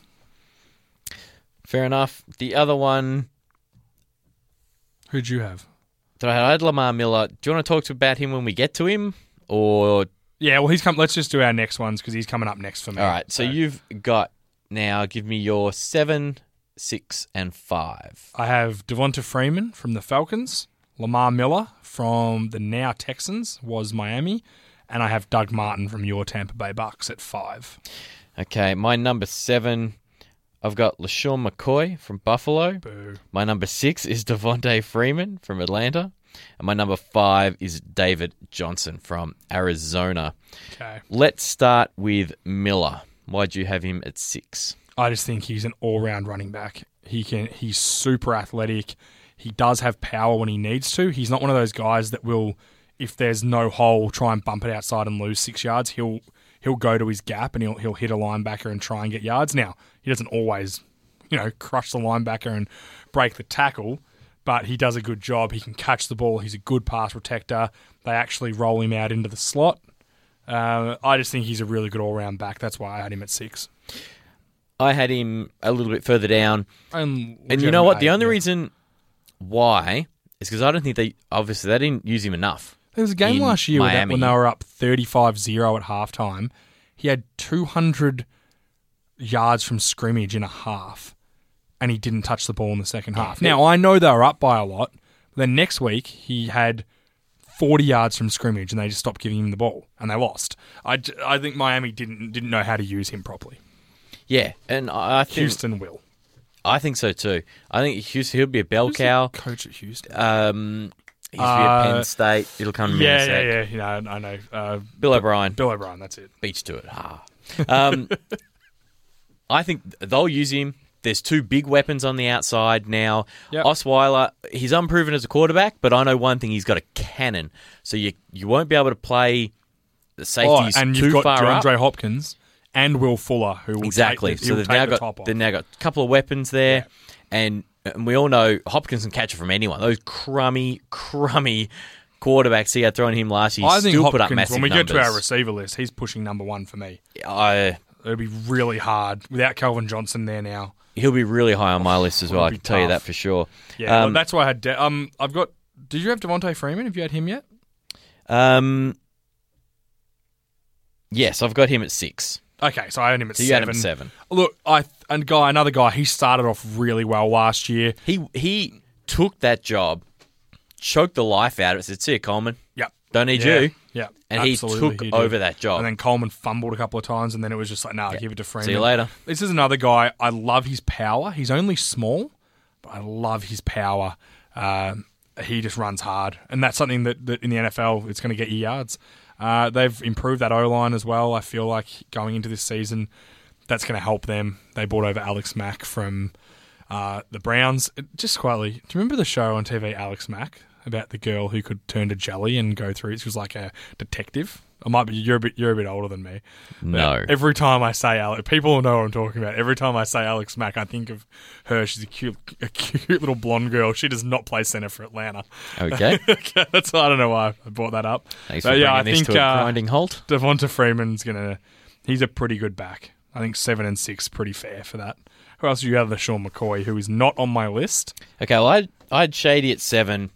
Fair enough. The other one Who'd you have? that I had Lamar Miller. Do you want to talk about him when we get to him, or Yeah, well, he's come. Let's just do our next ones because he's coming up next for me. all right? So you've got now. Give me your seven, six, and five. I have Devonta Freeman from the Falcons, Lamar Miller from the now Texans was Miami, and I have Doug Martin from your Tampa Bay Bucks at five. Okay, my number seven. I've got LeSean McCoy from Buffalo. Boo. My number six is Devonta Freeman from Atlanta. And my number five is David Johnson from Arizona. Okay. Let's start with Miller. Why'd you have him at six? I just think he's an all-round running back. He can. He's super athletic. He does have power when he needs to. He's not one of those guys that will, if there's no hole, try and bump it outside and lose six yards. He'll he'll go to his gap and he'll he'll hit a linebacker and try and get yards. Now he doesn't always, you know, crush the linebacker and break the tackle, but he does a good job. He can catch the ball. He's a good pass protector. They actually roll him out into the slot. Uh, I just think he's a really good all-round back. That's why I had him at six. I had him a little bit further down. And, And you know what? The only Yeah. reason why is because I don't think they obviously they didn't use him enough. There was a game last year when they- Miami. when they were up 35 0 at halftime. He had 200 yards from scrimmage in a half, and he didn't touch the ball in the second half. Now, I know they were up by a lot. But then next week, he had 40 yards from scrimmage, and they just stopped giving him the ball, and they lost. I, I think Miami didn't didn't know how to use him properly. Yeah, and I I think Houston will. I think so too. I think Houston he'll be a bell cow. Coach at Houston. Um, He used to be at Penn Uh, State. It'll come to me Yeah, yeah, yeah. You know, I know. Uh, Bill O'Brien. Bill O'Brien. That's it. beats to it. Ah. Um, I think they'll use him. There's two big weapons on the outside now. Yep. Osweiler, he's unproven as a quarterback, but I know one thing: he's got a cannon. So you you won't be able to play the safeties Oh, safeties and too you've got far up. Hopkins and Will Fuller, who will Exactly. Take so they've now the got they've now got a couple of weapons there, and, and we all know Hopkins can catch it from anyone. Those crummy, crummy quarterbacks he had thrown him last year I think still Hopkins, put up massive when we get to our receiver list, he's pushing number one for me. I, It'll be really hard without Calvin Johnson there now. he'll be really high on my list as well. I can tell you that for sure. Yeah, well, Um, that's why I had. De- um, I've got. Did you have Devonta Freeman? Have you had him yet? Um, yes, I've got him at six. Okay, so I had him at So you seven. had him at seven. Look, I and guy, another guy. He started off really well last year. He he took that job, choked the life out of it. Said, "See you, Coleman. Yep. Don't need Yeah, you." Yeah, And absolutely he took did. over that job. And then Coleman fumbled a couple of times, and then it was just like, no, give it to Freeman. See you later. This is another guy. I love his power. He's only small, but I love his power. Um, he just runs hard, and that's something that, that in the NFL it's going to get you yards. Uh, they've improved that O line as well. I feel like going into this season, that's going to help them. They brought over Alex Mack from uh, the Browns. Just quietly, do you remember the show on TV, Alex Mack, about the girl who could turn to jelly and go through? She was like a detective. I might be you're a bit you're a bit older than me. No. Every time I say Alex, people know what I'm talking about. Every time I say Alex Mack, I think of her. She's a cute, a cute little blonde girl. She does not play center for Atlanta. Okay. okay, that's I don't know why I brought that up. Thanks But for yeah, I bringing this think to a uh, grinding halt. Devonta Freeman's gonna. He's a pretty good back. I think seven and six, pretty fair for that. Who else do you have? LeSean McCoy, who is not on my list. Okay, well, I I had Shady at seven,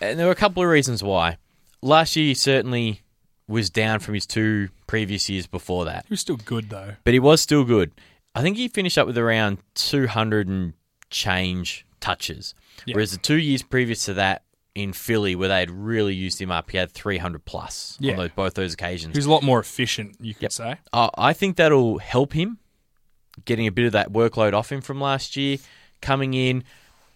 and there were a couple of reasons why. Last year, certainly was down from his two previous years before that, He was still good though. but he was still good. I think he finished up with around 200 and change touches, whereas the two years previous to that in Philly, where they had really used him up, he had 300 plus Yeah. on those, both those occasions. He's a lot more efficient, you could Yep. say. Uh, I think that'll help him getting a bit of that workload off him from last year. Coming in,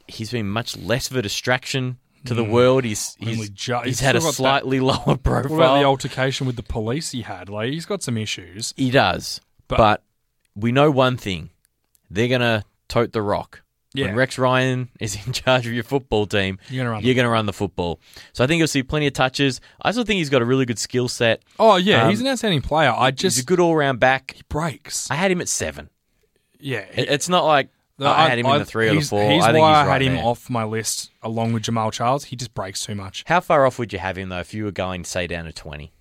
he's been much less of a distraction to the world. He's he's, ju- he's had a got that- slightly lower profile. What about the altercation with the police he had? Like he's got some issues. he does, But- but, we know one thing: they're gonna tote the rock. Yeah. When Rex Ryan is in charge of your football team, You're gonna run you're the- going to run the football. So I think you'll see plenty of touches. I also think he's got a really good skill set. Oh yeah, Um, he's an outstanding player. I just He's a good all round back. he breaks. I had him at seven. yeah, It- It's not like I had him in the three or the four. He's I think why he's I right had him there. off my list along with Jamaal Charles. He just breaks too much. How far off would you have him though if you were going say down to twenty?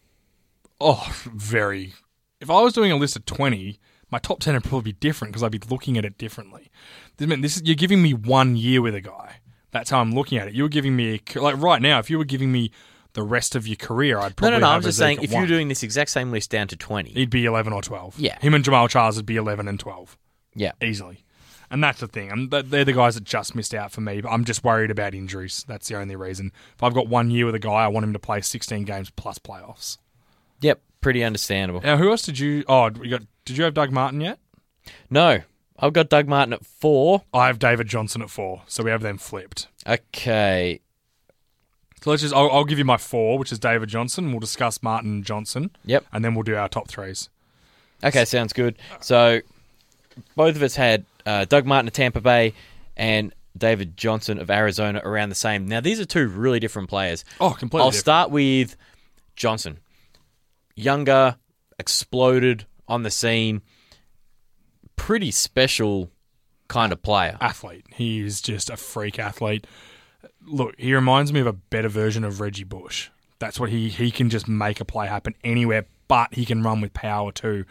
Oh, very. If I was doing a list of twenty, my top ten would probably be different because I'd be looking at it differently. This, man, this is you're giving me one year with a guy. That's how I'm looking at it. You were giving me a, like right now. If you were giving me the rest of your career, I'd probably no, no. have I'm just saying if you're doing this exact same list down to twenty, he'd be eleven or twelve. Yeah. him and Jamaal Charles would be eleven and twelve. yeah, easily. And that's the thing. I'm, they're the guys that just missed out for me. But I'm just worried about injuries. That's the only reason. If I've got one year with a guy, I want him to play 16 games plus playoffs. yep, pretty understandable. Now, who else did you? Oh, you got. Did you have Doug Martin yet? No, I've got Doug Martin at four. I have David Johnson at four. So we have them flipped. Okay, So let's just. I'll, I'll give you my four, which is David Johnson. We'll discuss Martin and Johnson. Yep. And then we'll do our top threes. okay, sounds good. So both of us had uh, Doug Martin of Tampa Bay and David Johnson of Arizona around the same. Now these are two really different players. Oh, completely. I'll different. start with Johnson. Younger, exploded on the scene, pretty special kind of player. athlete. He is just a freak athlete. Look, he reminds me of a better version of Reggie Bush. That's what he he can just make a play happen anywhere, but he can run with power too.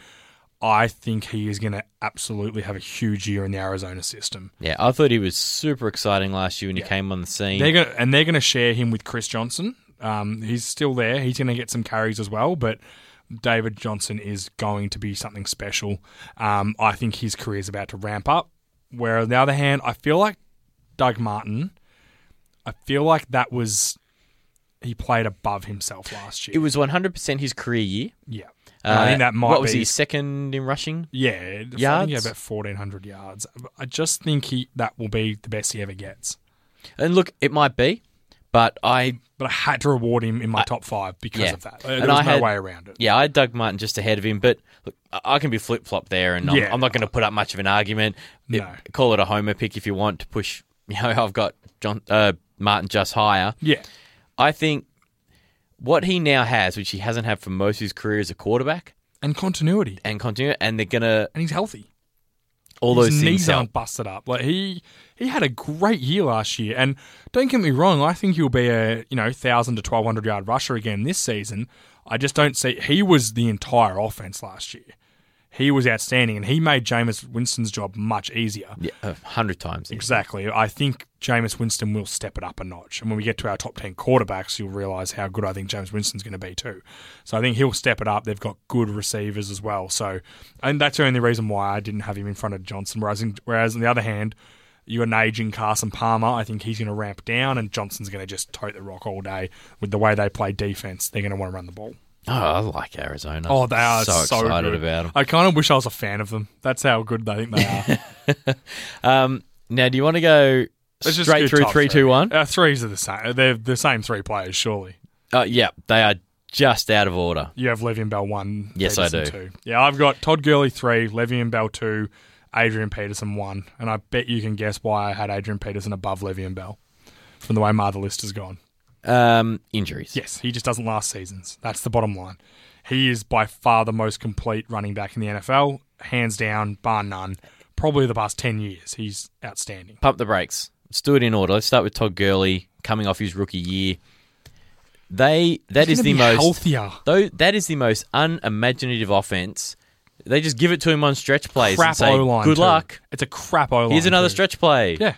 I think he is going to absolutely have a huge year in the Arizona system. Yeah, I thought he was super exciting last year when he came on the scene. They're going and they're going to share him with Chris Johnson. Um, he's still there. He's going to get some carries as well, but David Johnson is going to be something special. Um, I think his career is about to ramp up. Where on the other hand, I feel like Doug Martin. I feel like that was he played above himself last year. it was 100% his career year. yeah. And I Uh, think that might What was be he, second in rushing? yeah, I Yards? had about fourteen hundred yards. I just think he that will be the best he ever gets. And look, it might be, But I, but I had to reward him in my top five because yeah. of that. There And was I no had- way around it. yeah, I had Doug Martin just ahead of him. But look, I I can be flip flop there, and I'm, Yeah. I'm not going to put up much of an argument. It- call it a homer pick if you want to push. You know, I've got John uh, Martin just higher. Yeah, I think what he now has, which he hasn't had for most of his career as a quarterback, and continuity, and continue, and they're gonna and he's healthy. all His those things. knees aren't busted up. Like he he had a great year last year, and don't get me wrong, I think he'll be a you know thousand to twelve hundred yard rusher again this season. I just don't see he was the entire offense last year. He was outstanding, and he made Jameis Winston's job much easier. Yeah, a hundred times. Exactly. I think Jameis Winston will step it up a notch. And when we get to our top 10 quarterbacks, you'll realise how good I think James Winston's going to be too. So I think he'll step it up. They've got good receivers as well. So, and that's the only reason why I didn't have him in front of Johnson. Whereas, in, whereas on the other hand, you an aging Carson Palmer. I think he's going to ramp down, and Johnson's going to just tote the rock all day with the way they play defense. They're going to want to run the ball. Oh, I like Arizona. Oh, they are so, so, excited good. about them. I kind of wish I was a fan of them. That's how good they think they are. Um, now, do you want to go Let's just straight do through top three, two, one? Uh, threes are the same. They're the same three players, surely. Uh, yeah, they are just out of order. You have Le'Veon Bell one. Yes, I do. Two. Yeah, I've got Todd Gurley three, Le'Veon Bell two, Adrian Peterson one, and I bet you can guess why I had Adrian Peterson above Le'Veon Bell from the way my other list has gone. Um, injuries. Yes, he just doesn't last seasons. That's the bottom line. He is by far the most complete running back in the NFL, hands down, bar none. Probably the past ten years, he's outstanding. Pump the brakes. Let's do it in order. Let's start with Todd Gurley coming off his rookie year. They that is the most healthier. though that is the most unimaginative offense. They just give it to him on stretch plays Crap and say, O line. "Good luck. It's a crap O line. Here's another too. stretch play. Yeah.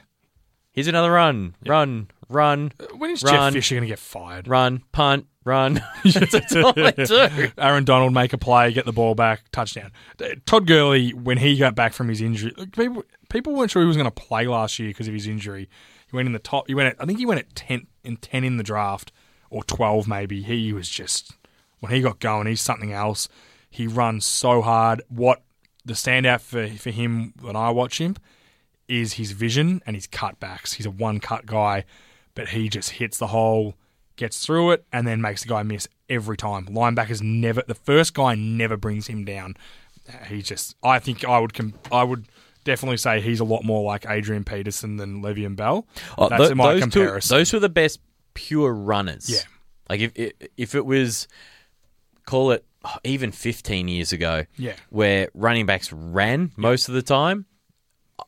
Here's another run. Run. Run. Uh, when is Run. Jeff Fisher going to get fired? Run. Punt. Run. That's all they do. Aaron Donald make a play, get the ball back, touchdown. Uh, Todd Gurley, when he got back from his injury, people people weren't sure he was going to play last year because of his injury. He went in the top. He went. At, I think he went at ten in ten in the draft or twelve maybe. He was just when he got going, he's something else. He runs so hard. What the standout for for him when I watch him is his vision and his cutbacks. He's a one cut guy, but he just hits the hole, gets through it, and then makes the guy miss every time. Linebackers never. The first guy never brings him down. He just. I think I would, I would definitely say he's a lot more like Adrian Peterson than Le'Veon Bell. Oh, That's tho- my those comparison. Two, those were the best pure runners. Yeah. Like if if- if it was, call it oh, even 15 years ago, Yeah. where running backs ran most of the time,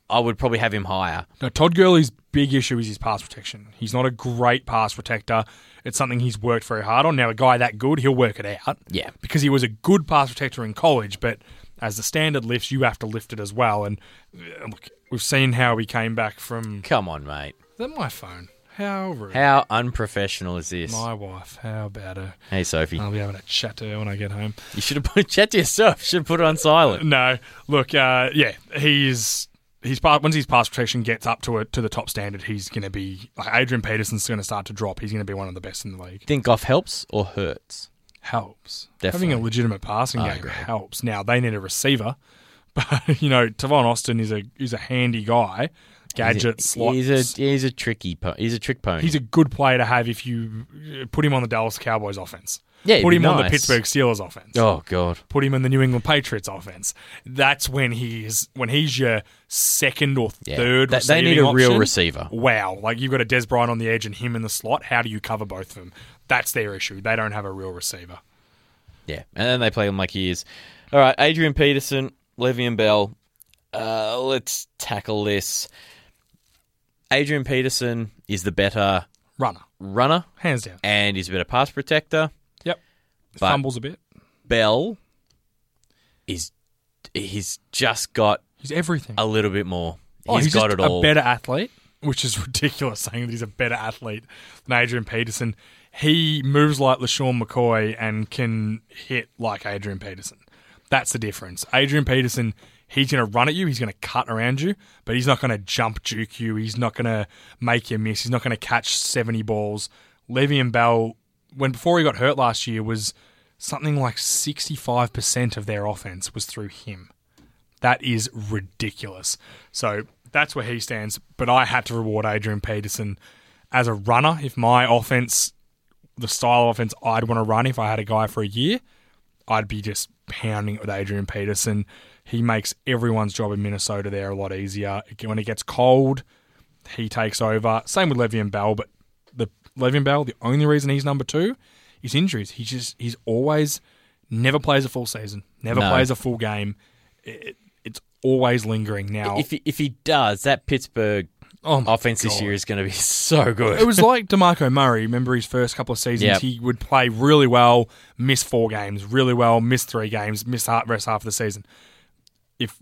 I would probably have him higher. No, Todd Gurley's big issue is his pass protection. He's not a great pass protector. It's something he's worked very hard on. Now, a guy that good, he'll work it out. Yeah. Because he was a good pass protector in college, but as the standard lifts, you have to lift it as well. And uh, look, we've seen how he came back from. Come on, mate. Is that my phone? How rude. How unprofessional is this? My wife. How about her? Hey, Sophie. I'll be having a chat to her when I get home. you should have put a chat to yourself. You should have put it on silent. No, look, uh, yeah, he's he's part once his pass protection gets up to it to the top standard, he's going to be like Adrian Peterson's going to start to drop. He's going to be one of the best in the league. Think Goff helps or hurts? Helps Definitely. having a legitimate passing I game agree. helps. Now they need a receiver, but you know Tavon Austin is a is a handy guy, gadget he's a, slot. He's a he's a tricky po- he's a trick pony. He's a good player to have if you uh, put him on the Dallas Cowboys offense. Yeah, it'd put be him on the nice. Pittsburgh Steelers offense. oh god. put him in the New England Patriots offense. That's when he's when he's your second or Yeah. third. They- they need receiving a real option. receiver. Wow, like you've got a Dez Bryant on the edge and him in the slot. How do you cover both of them? That's their issue. They don't have a real receiver. Yeah, and then they play him like he is. All right, Adrian Peterson, Le'Veon Bell. Uh, let's tackle this. Adrian Peterson is the better Runner, runner hands down. and he's a better pass protector. But- Fumbles a bit. Bell is he's just got He's everything. a little bit more. Oh, he's got just it all. A better athlete, which is ridiculous saying that he's a better athlete than Adrian Peterson. He moves like LeSean McCoy and can hit like Adrian Peterson. That's the difference. Adrian Peterson, he's going to run at you, he's going to cut around you, but he's not going to jump juke you. He's not going to make you miss. He's not going to catch 70 balls. Le'Veon Bell, when before he got hurt last year, was something like 65% of their offense was through him. That is ridiculous. So that's where he stands. But I had to reward Adrian Peterson as a runner, if my offense, the style of offense I'd want to run if I had a guy for a year, I'd be just pounding it with Adrian Peterson. He makes everyone's job in Minnesota there a lot easier. When it gets cold, he takes over. Same with Le'Veon Bell, but Le'Veon Bell, the only reason he's number two is injuries. He just he's always never plays a full season, never No. plays a full game. It, it's always lingering now. If he, if he does, that Pittsburgh oh offense this year is going to be so good. It was like Demarco Murray. Remember his first couple of seasons? Yep. He would play really well, miss four games, really well, miss three games, miss half, rest half of the season. If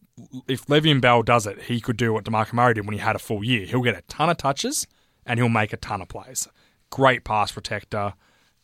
if Le'Veon Bell does it, he could do what Demarco Murray did when he had a full year. He'll get a ton of touches and he'll make a ton of plays. Great pass protector,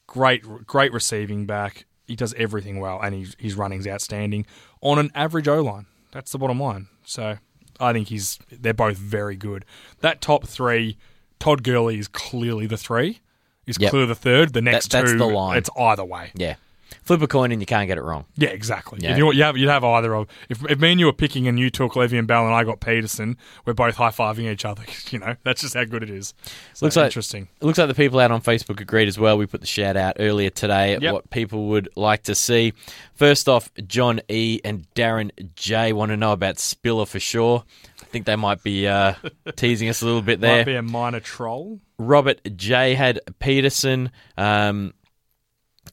great great receiving back. He does everything well, and he's his running's outstanding on an average O line. That's the bottom line. So I think he's they're both very good. That top three, Todd Gurley is clearly the three. He's Yep. clearly the third. The next that's two, the line. it's either way. yeah. Flip a coin and you can't get it wrong. Yeah, exactly. Yeah. If you, you have, you'd have either of. If, if me and you were picking and you took Le'Veon Bell and I got Peterson, we're both high fiving each other. You know, that's just how good it is. So Looks like- interesting. It looks like the people out on Facebook agreed as well. We put the shout out earlier today at Yep. what people would like to see. First off, John E and Darren J want to know about Spiller for sure. I think they might be uh, teasing us a little bit there. Might be a minor troll. Robert J had Peterson um,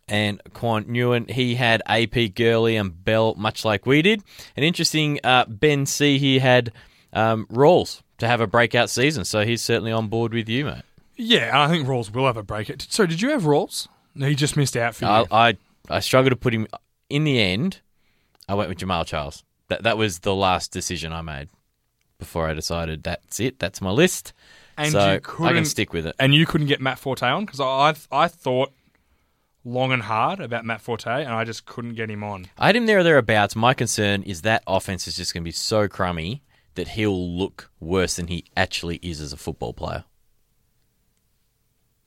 and Quan Nguyen. He had AP Gurley and Bell, much like we did. An interesting, uh, Ben C He had um, Rawls to have a breakout season, so he's certainly on board with you, mate. Yeah, and I think Rawls will have a break. It. So, did you have Rawls? No, he just missed out for you. I, I I struggled to put him. In the end, I went with Jamaal Charles. That that was the last decision I made before I decided that's it. That's my list. And so you I can stick with it. and you couldn't get Matt Forte on because I, I thought long and hard about Matt Forte, and I just couldn't get him on. I had him there or thereabouts. My concern is that offense is just going to be so crummy that he'll look worse than he actually is as a football player.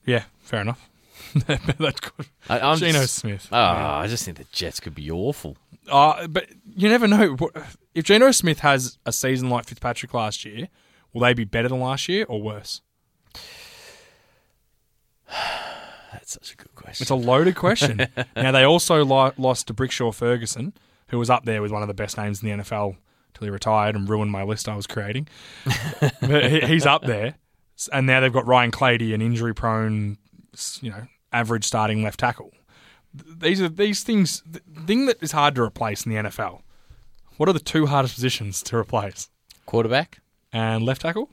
Yeah, fair enough. That's good. I, I'm Geno just- Smith. Oh, I just think the Jets could be awful. Uh, but you never know. If Geno Smith has a season like Fitzpatrick last year, will they be better than last year or worse? That's such a good question. It's a loaded question. now, they also lo- lost D'Brickashaw Ferguson, who was up there with one of the best names in the NFL till he retired and ruined my list I was creating. but he, he's up there. And now they've got Ryan Clady, an injury prone, you know, average starting left tackle. These are these things, the thing that is hard to replace in the NFL. What are the two hardest positions to replace? Quarterback? And left tackle?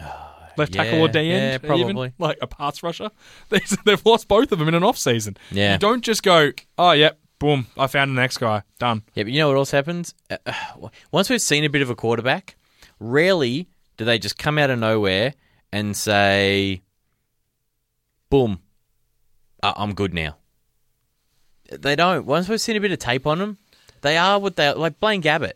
Ah. Left tackle or yeah, D yeah, end, probably. even? like a pass rusher. They- They've lost both of them in an off season. Yeah. you don't just go, oh yep, boom, I found the next guy, done. Yeah, but you know what else happens? Uh, uh, once we've seen a bit of a quarterback, rarely do they just come out of nowhere and say, boom, uh, I'm good now. They don't. Once we've seen a bit of tape on them, they are what they are. Like Blaine Gabbert.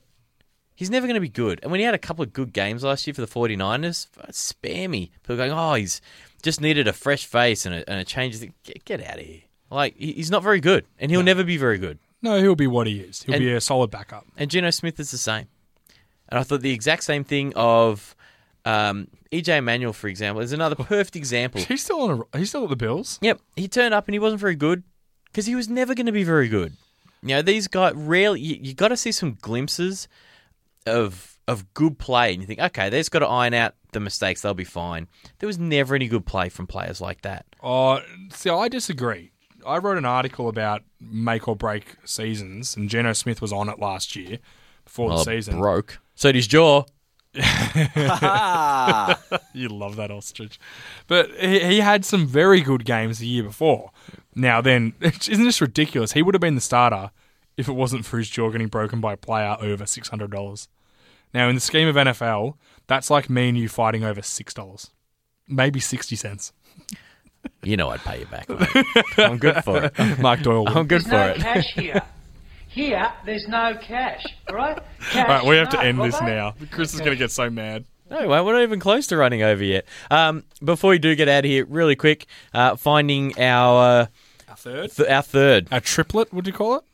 He's never going to be good. And when he had a couple of good games last year for the 49ers, spare me. People going, oh, he's just needed a fresh face and a, and a change. Get, get out of here. Like, he's not very good, and he'll never be very good. No, he'll be what he is. He'll And- be a solid backup. And Geno Smith is the same. And I thought the exact same thing of um, EJ Manuel, for example, is another perfect example. He's still on. A, he's still at the Bills. Yep, he turned up and he wasn't very good because he was never going to be very good. You know, these guys rarely. You, you got to see some glimpses of of good play, and you think, okay, they've got to iron out the mistakes; they'll be fine. There was never any good play from players like that. Oh, see, I disagree. I wrote an article about make or break seasons, and Geno Smith was on it last year before Well, the oh, season. broke. So did his jaw. You love that ostrich. But he, he had some very good games the year before. Now, then, isn't this ridiculous? He would have been the starter if it wasn't for his jaw getting broken by a player over $600. Now, in the scheme of NFL, that's like me and you fighting over $6. Maybe 60 cents. You know, I'd pay you back. mate. I'm good for it. Mark Doyle. I'm good There's for no it. cash here. Here, there's no cash. All right? Cash, All right, we have to no, end this now. Chris is going to get so mad. No, well, we're not even close to running over yet. Um, before we do get out of here, really quick, uh, finding our uh, A third? th- our third. A triplet, would you call it?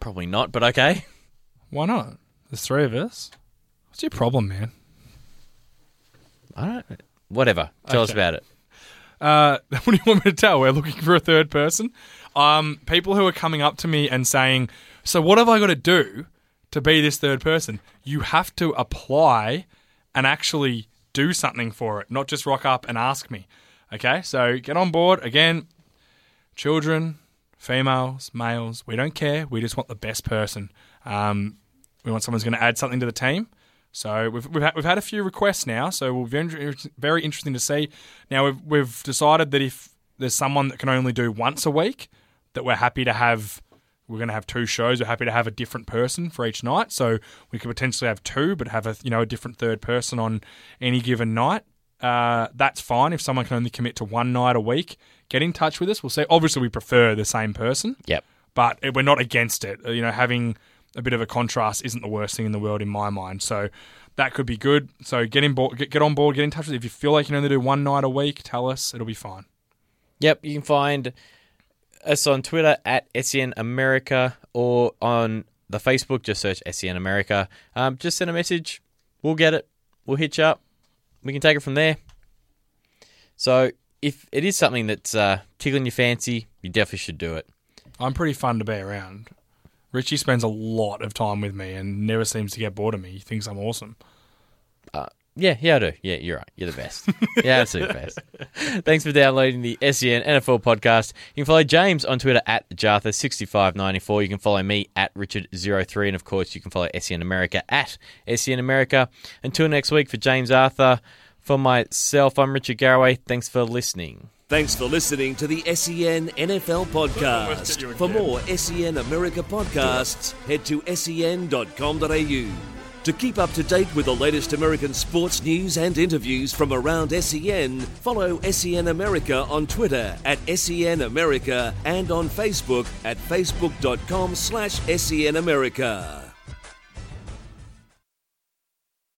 Probably not, but okay. Why not? There's three of us. What's your problem, man? I don't. Whatever. Tell us Okay. about it. Uh, what do you want me to tell? We're looking for a third person. Um, people who are coming up to me and saying, "So what have I got to do to be this third person?" You have to apply and actually do something for it, not just rock up and ask me. Okay, so get on board again. Children, females, males, we don't care. We just want the best person. Um, we want someone who's going to add something to the team. So we've we've had, we've had a few requests now. So we're very very interesting to see. Now we've we've decided that if there's someone that can only do once a week, that we're happy to have. We're going to have two shows. We're happy to have a different person for each night. So we could potentially have two, but have a you know a different third person on any given night. Uh, that's fine if someone can only commit to one night a week. Get in touch with us. We'll say obviously we prefer the same person Yep. but we're not against it. You know, having a bit of a contrast isn't the worst thing in the world in my mind. So that could be good. So get in board, get, get on board, get in touch with. If you feel like you can only do one night a week, tell us. It'll be fine. Yep, you can find us on Twitter at SEN America or on the Facebook. Just search SEN America. Um, just send a message. We'll get it. We'll hit you up. We can take it from there. So if it is something that's uh, tickling your fancy, you definitely should do it. I'm pretty fun to be around. Richie spends a lot of time with me and never seems to get bored of me. He thinks I'm awesome. Uh, yeah, yeah, I do. Yeah, you're right. You're the best. yeah, absolute best. Thanks for downloading the SEN NFL podcast. You can follow James on Twitter at Jartha6594. You can follow me at Richard03. And of course, you can follow SEN America at SEN America. Until next week, for James Arthur, for myself, I'm Richard Garraway. Thanks for listening. Thanks for listening to the SEN NFL podcast. For more SEN America podcasts, head to sen.com.au. To keep up to date with the latest American sports news and interviews from around SEN, follow SEN America on Twitter at SEN America and on Facebook at facebook.com slash SEN America.